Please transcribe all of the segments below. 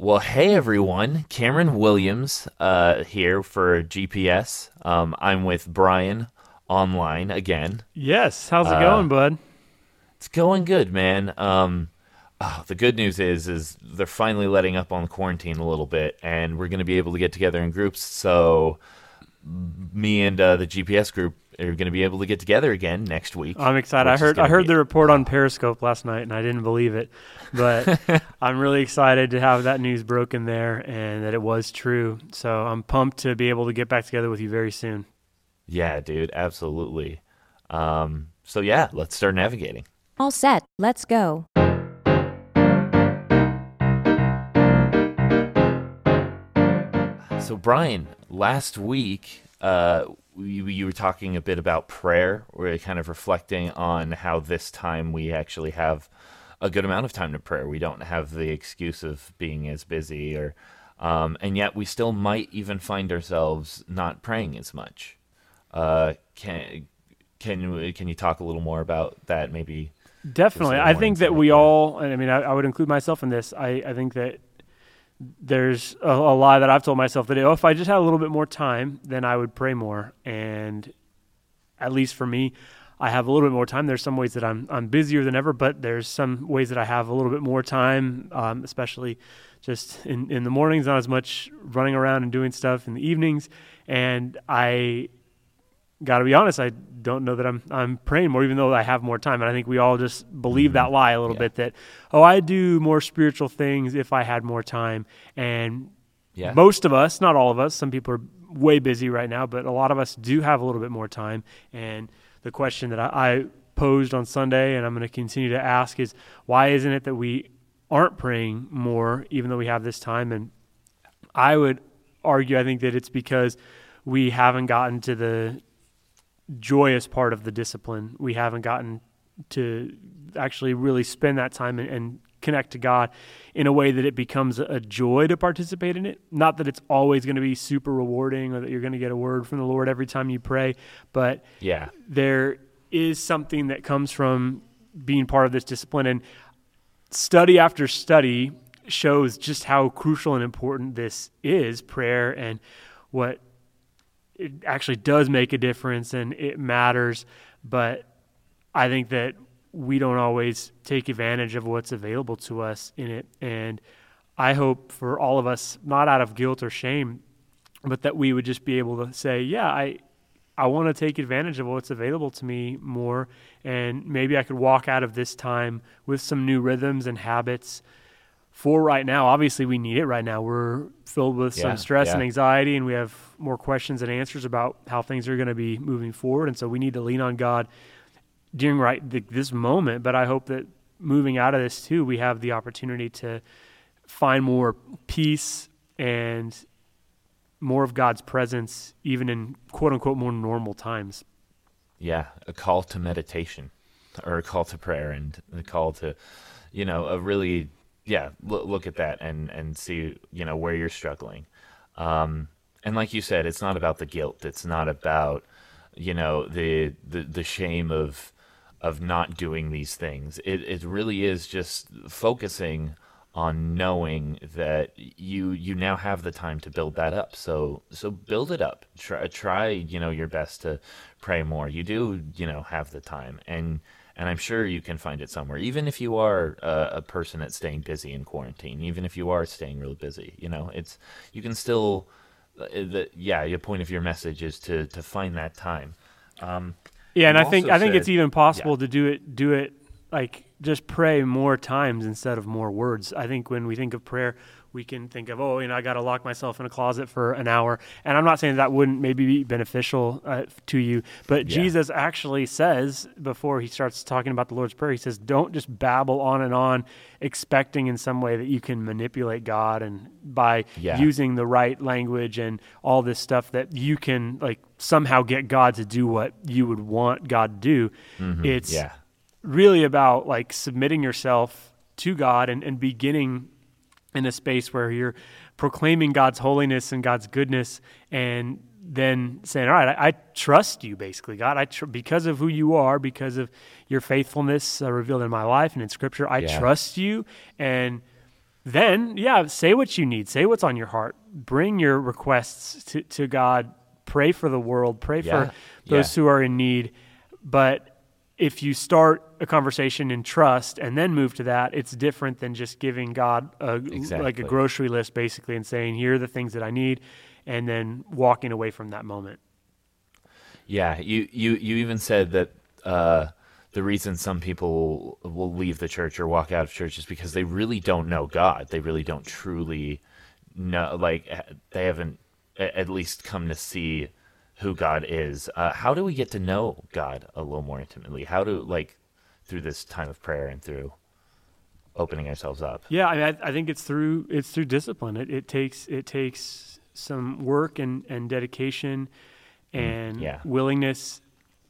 Well, hey everyone, Cameron Williams uh, here for GPS. Um, I'm with Brian online again. Yes, how's it uh, going, bud? It's going good, man. Um, oh, the good news is, is they're finally letting up on quarantine a little bit, and we're going to be able to get together in groups. So, me and uh, the GPS group are going to be able to get together again next week. I'm excited. I heard I heard be... the report on Periscope last night, and I didn't believe it, but I'm really excited to have that news broken there and that it was true. So I'm pumped to be able to get back together with you very soon. Yeah, dude, absolutely. Um, so yeah, let's start navigating. All set. Let's go. So Brian, last week uh, you, you were talking a bit about prayer. We're kind of reflecting on how this time we actually have a good amount of time to prayer. We don't have the excuse of being as busy, or um, and yet we still might even find ourselves not praying as much. Uh, can can can you talk a little more about that? Maybe definitely. I think that we all. I mean, I, I would include myself in this. I, I think that there's a, a, lie that I've told myself that oh, if I just had a little bit more time, then I would pray more. And at least for me, I have a little bit more time. There's some ways that I'm I'm busier than ever, but there's some ways that I have a little bit more time, um, especially just in in the mornings, not as much running around and doing stuff in the evenings. And I got to be honest, I don't know that I'm I'm praying more, even though I have more time. And I think we all just believe that mm-hmm. lie a little yeah. bit that oh, I do more spiritual things if I had more time. And yeah. most of us, not all of us, some people are way busy right now, but a lot of us do have a little bit more time. And the question that I, I posed on Sunday, and I'm going to continue to ask, is why isn't it that we aren't praying more, even though we have this time? And I would argue, I think that it's because we haven't gotten to the joyous part of the discipline. We haven't gotten to actually really spend that time and, and, connect to God in a way that it becomes a joy to participate in it. Not that it's always going to be super rewarding or that you're going to get a word from the Lord every time you pray, but yeah, there is something that comes from being part of this discipline and study after study shows just how crucial and important this is prayer and what it actually does make a difference and it matters. But I think that we don't always take advantage of what's available to us in it. And I hope for all of us, not out of guilt or shame, but that we would just be able to say, yeah, I, I want to take advantage of what's available to me more. And maybe I could walk out of this time with some new rhythms and habits for right now. Obviously, we need it right now. We're filled with yeah, some stress yeah. and anxiety, and we have more questions and answers about how things are going to be moving forward. And so we need to lean on God during right this moment. But I hope that moving out of this too, we have the opportunity to find more peace and more of God's presence, even in quote unquote more normal times. Yeah, a call to meditation or a call to prayer and a call to, you know, a really yeah, look, look at that and and see you know where you're struggling. Um, and like you said, it's not about the guilt. It's not about you know the the, the shame of of not doing these things. It it really is just focusing on knowing that you you now have the time to build that up. So so build it up. Try try you know your best to pray more. You do you know have the time and and I'm sure you can find it somewhere. Even if you are a, a, person that's staying busy in quarantine, even if you are staying really busy, you know, it's you can still. Uh, the, yeah, the point of your message is to to find that time. Um, yeah, and I think I think it's even possible yeah. to do it do it like just pray more times instead of more words. I think when we think of prayer, we can think of, oh, you know, I got to lock myself in a closet for an hour. And I'm not saying that wouldn't maybe be beneficial uh, to you, but yeah. Jesus actually says before he starts talking about the Lord's Prayer, he says, don't just babble on and on, expecting in some way that you can manipulate God and by yeah. using the right language and all this stuff that you can like somehow get God to do what you would want God to do. Mm-hmm. It's yeah. really about like submitting yourself to God and, and beginning in a space where you're proclaiming God's holiness and God's goodness and then saying, all right, I, I trust you basically, God, I tr- because of who you are, because of your faithfulness uh, revealed in my life and in scripture, I yeah. trust you. And then yeah, say what you need, say what's on your heart, bring your requests to, to God, pray for the world, pray Yeah. for those Yeah. who are in need. But if you start a conversation in trust and then move to that, it's different than just giving God a, like a grocery list basically and saying, here are the things that I need, and then walking away from that moment. Yeah, you you you even said that uh, the reason some people will leave the church or walk out of church is because they really don't know God. They really don't truly know, like they haven't at least come to see who God is. Uh, how do we get to know God a little more intimately? How do like through this time of prayer and through opening ourselves up? Yeah, I, mean, I, I think it's through it's through discipline. It, it takes it takes some work and, and dedication and yeah. willingness.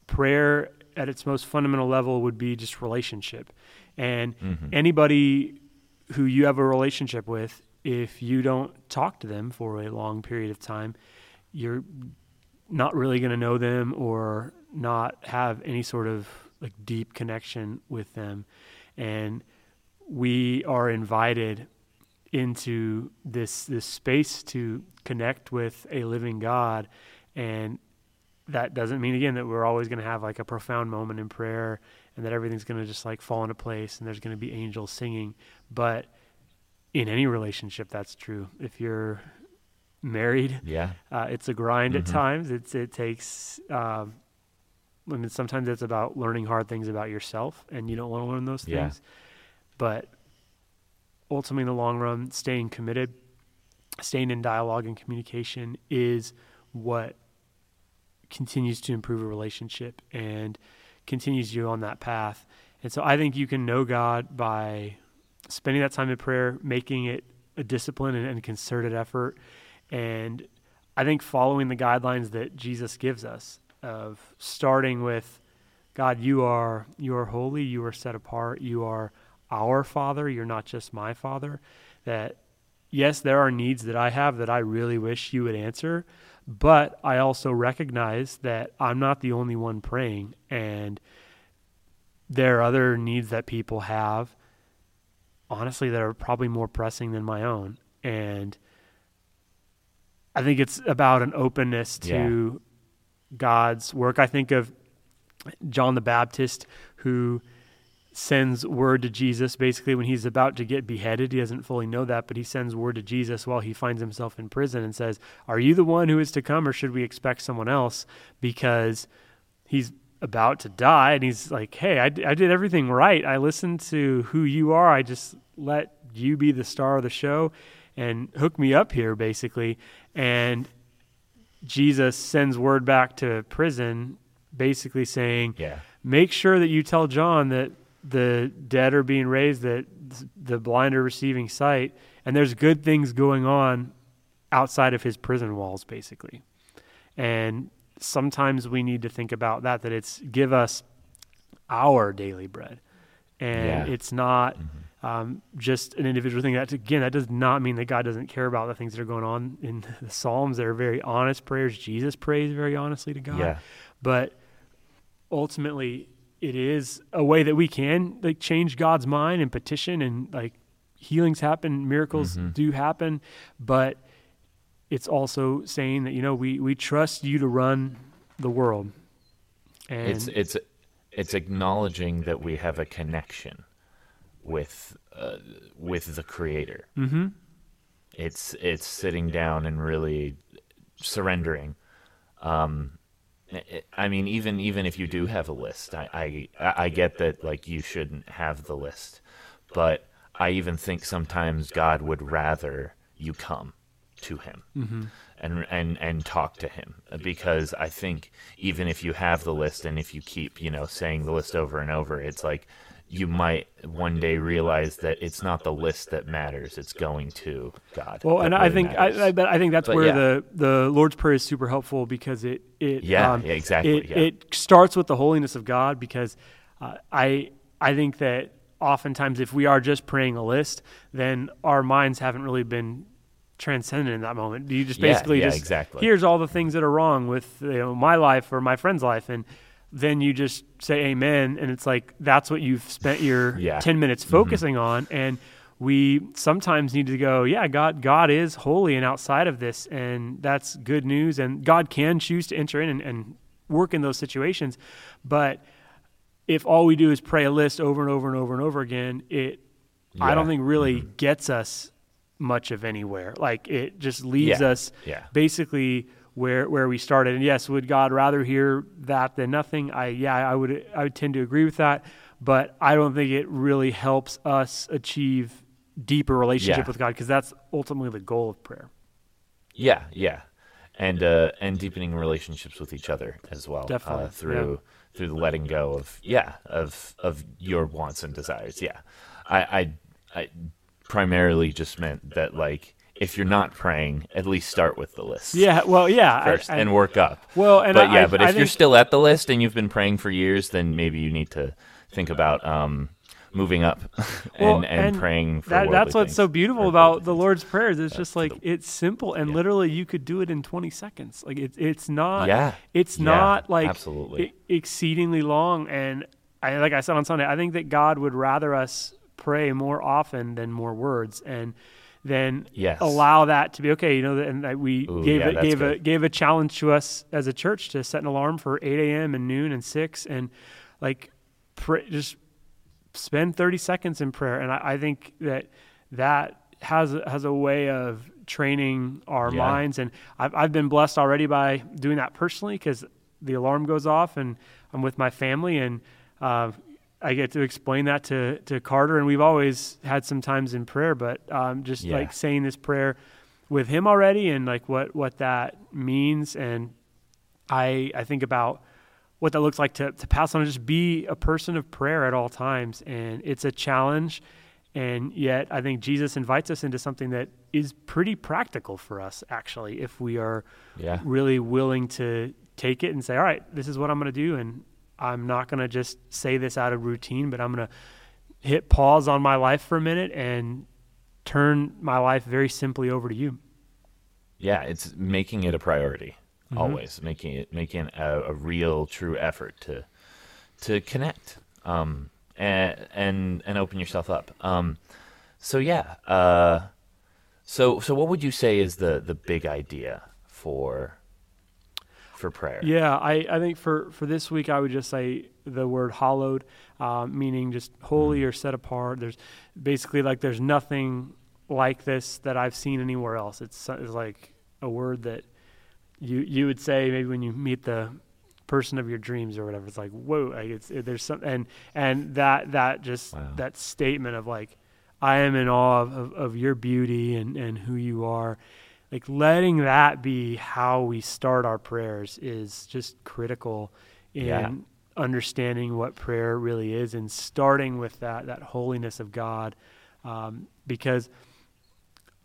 Prayer at its most fundamental level would be just relationship, and anybody who you have a relationship with, if you don't talk to them for a long period of time, you're not really going to know them or not have any sort of like deep connection with them. And we are invited into this this space to connect with a living God. And that doesn't mean again that we're always going to have like a profound moment in prayer and that everything's going to just like fall into place and there's going to be angels singing. But in any relationship that's true. If you're married Yeah, uh, it's a grind at Mhm. times. It's it takes. Um, I mean, sometimes it's about learning hard things about yourself, and you don't want to learn those Yeah. things. But ultimately, in the long run, staying committed, staying in dialogue and communication is what continues to improve a relationship and continues you on that path. And so, I think you can know God by spending that time in prayer, making it a discipline and, and concerted effort and I think following the guidelines that Jesus gives us of starting with God, you are you are holy, you are set apart, you are our father, you're not just my father. That yes, there are needs that I have that I really wish you would answer, but I also recognize that I'm not the only one praying and there are other needs that people have honestly that are probably more pressing than my own and I think it's about an openness to God's work. I think of John the Baptist who sends word to Jesus basically when he's about to get beheaded. He doesn't fully know that, but he sends word to Jesus while he finds himself in prison and says, Are you the one who is to come, or should we expect someone else? Because he's about to die and he's like, Hey, I did everything right. I listened to who you are. I just let you be the star of the show and hook me up here, basically. And Jesus sends word back to prison, basically saying, yeah, make sure that you tell John that the dead are being raised, that the blind are receiving sight, and there's good things going on outside of his prison walls, basically. And sometimes we need to think about that, that it's give us our daily bread. And Yeah. it's not mm-hmm. Um, just an individual thing. That again, that does not mean that God doesn't care about the things that are going on in the Psalms. They're very honest prayers. Jesus prays very honestly to God yeah, but ultimately it is a way that we can like change God's mind and petition and like healings happen, miracles Mhm. do happen, but it's also saying that you know we we trust you to run the world. And it's it's it's acknowledging that we have a connection with uh, with the creator. Mhm. it's it's sitting down and really surrendering. Um I- mean even even if you do have a list i i i get that like you shouldn't have the list. But i even think sometimes god would rather you come to him and and and talk to him. Because I think even if you have the list and if you keep you know saying the list over and over, it's like you might one day realize that it's not the list that matters; it's going to God. Well, and I think. I, I, I think that's But where yeah. the the Lord's prayer is super helpful because it it Yeah, um, yeah, exactly, it, yeah. it starts with the holiness of God because uh, I I think that oftentimes if we are just praying a list, then our minds haven't really been transcendent in that moment. You just basically just exactly. here's all the things that are wrong with you know my life or my friend's life and then you just say amen and it's like that's what you've spent your Yeah. 10 minutes focusing on and we sometimes need to go, yeah, God, God is holy and outside of this, and that's good news. And God can choose to enter in and, and work in those situations. But if all we do is pray a list over and over and over and over again, it yeah. I don't think really mm-hmm. gets us much of anywhere. Like it just leaves yeah. us basically where where we started. And yes, would God rather hear that than nothing? I yeah, I would I would tend to agree with that, but I don't think it really helps us achieve deeper relationship yeah. with God because that's ultimately the goal of prayer. Yeah, yeah. And uh, and deepening relationships with each other as well. Definitely. Uh, through yeah. through the letting go of yeah, of of your wants and desires. Yeah. I I, I primarily just meant that like if you're not praying, at least start with the list. Yeah, well, yeah, first I, I, and work up. Well, and but yeah, but if you're still at the list and you've been praying for years, then maybe you need to think about um, moving up and, well, and, and, praying for that, that's what's things, so beautiful about the lord's prayers. It's just like the, it's simple and yeah. literally you could do it in 20 seconds. Like it, it's not yeah. it's yeah, not like absolutely. exceedingly long. And I, like i said on sunday i think that god would rather us pray more often than more words. And then yes. allow that to be okay. You know, and we Ooh, gave yeah, a, gave good. a gave a challenge to us as a church to set an alarm for 8 a.m. and noon and six, and like pray, just spend 30 seconds in prayer. And I, I think that that has has a way of training our yeah. minds. And I've I've been blessed already by doing that personally because the alarm goes off and I'm with my family and uh, I get to explain that to to Carter, and we've always had some times in prayer, but um, just yeah. like saying this prayer with him already, and like what what that means, and I I think about what that looks like to to pass on, just be a person of prayer at all times, and it's a challenge, and yet I think Jesus invites us into something that is pretty practical for us, actually, if we are yeah. really willing to take it and say, all right, this is what I'm going to do, and I'm not going to just say this out of routine, but I'm going to hit pause on my life for a minute and turn my life very simply over to you. Yeah, it's making it a priority. Mm-hmm. Always making it making a, a, real, true effort to to connect um, and and and open yourself up. Um, so yeah, uh, so so what would you say is the the big idea for for prayer. Yeah, I, I think for, for this week, I would just say the word hallowed, uh, meaning just holy mm. or set apart. There's basically like there's nothing like this that I've seen anywhere else. It's, it's like a word that you you would say maybe when you meet the person of your dreams or whatever. It's like whoa, like it's it, there's some and and that that just wow. that statement of like I am in awe of, of, of your beauty and and who you are like letting that be how we start our prayers is just critical in yeah. understanding what prayer really is and starting with that that holiness of God um, because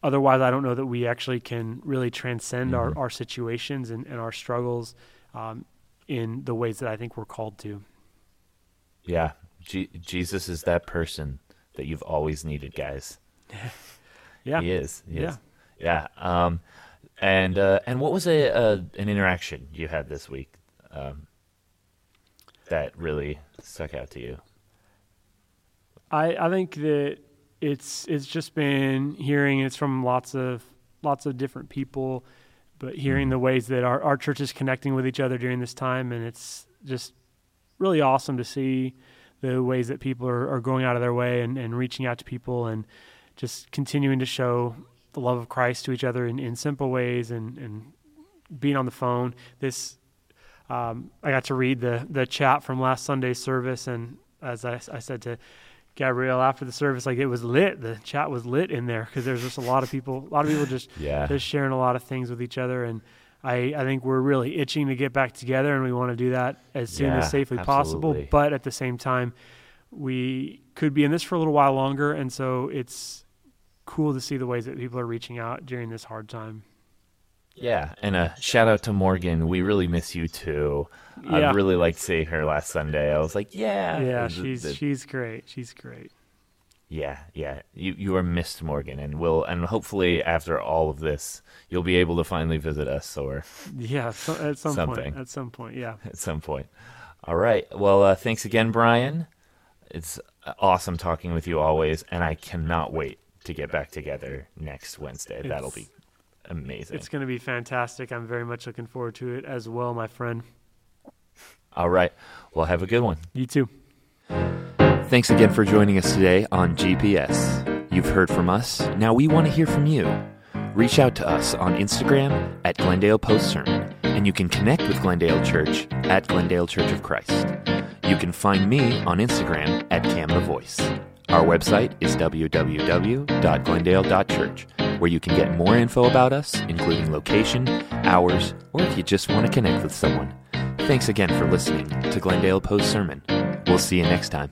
otherwise I don't know that we actually can really transcend mm-hmm. our, our situations and, and our struggles um, in the ways that I think we're called to. Yeah, G- Jesus is that person that you've always needed, guys. yeah, he is. He yeah. Is. Yeah. Um, and uh, and what was a, a, an interaction you had this week um, that really stuck out to you? I I think that it's it's just been hearing it's from lots of lots of different people, but hearing mm-hmm. the ways that our, our church is connecting with each other during this time, and it's just really awesome to see the ways that people are, are going out of their way and, and reaching out to people and just continuing to show the love of Christ to each other in, in simple ways and, and being on the phone. This um, I got to read the the chat from last Sunday's service, and as I, I said to Gabrielle after the service, like it was lit. The chat was lit in there because there's just a lot of people, a lot of people just yeah. just sharing a lot of things with each other, and I I think we're really itching to get back together, and we want to do that as soon yeah, as safely absolutely. possible. But at the same time, we could be in this for a little while longer, and so it's cool to see the ways that people are reaching out during this hard time. Yeah, and a shout out to Morgan. We really miss you too. Yeah. I really liked seeing her last Sunday. I was like, yeah, yeah, she's the, she's great. She's great. Yeah, yeah. You you are missed, Morgan, and will and hopefully after all of this, you'll be able to finally visit us or yeah, so, at some something. point. At some point, yeah. At some point. All right. Well, uh, thanks again, Brian. It's awesome talking with you always, and I cannot wait to get back together next Wednesday. It's- That'll be amazing. It's going to be fantastic. I'm very much looking forward to it as well, my friend. All right. Well, have a good one. You too. Thanks again for joining us today on GPS. You've heard from us. Now we want to hear from you. Reach out to us on Instagram at Glendale Post Sermon, and you can connect with Glendale Church at Glendale Church of Christ. You can find me on Instagram at Cam the Voice. Our website is www.glendale.church, where you can get more info about us, including location, hours, or if you just want to connect with someone. Thanks again for listening to Glendale Post Sermon. We'll see you next time.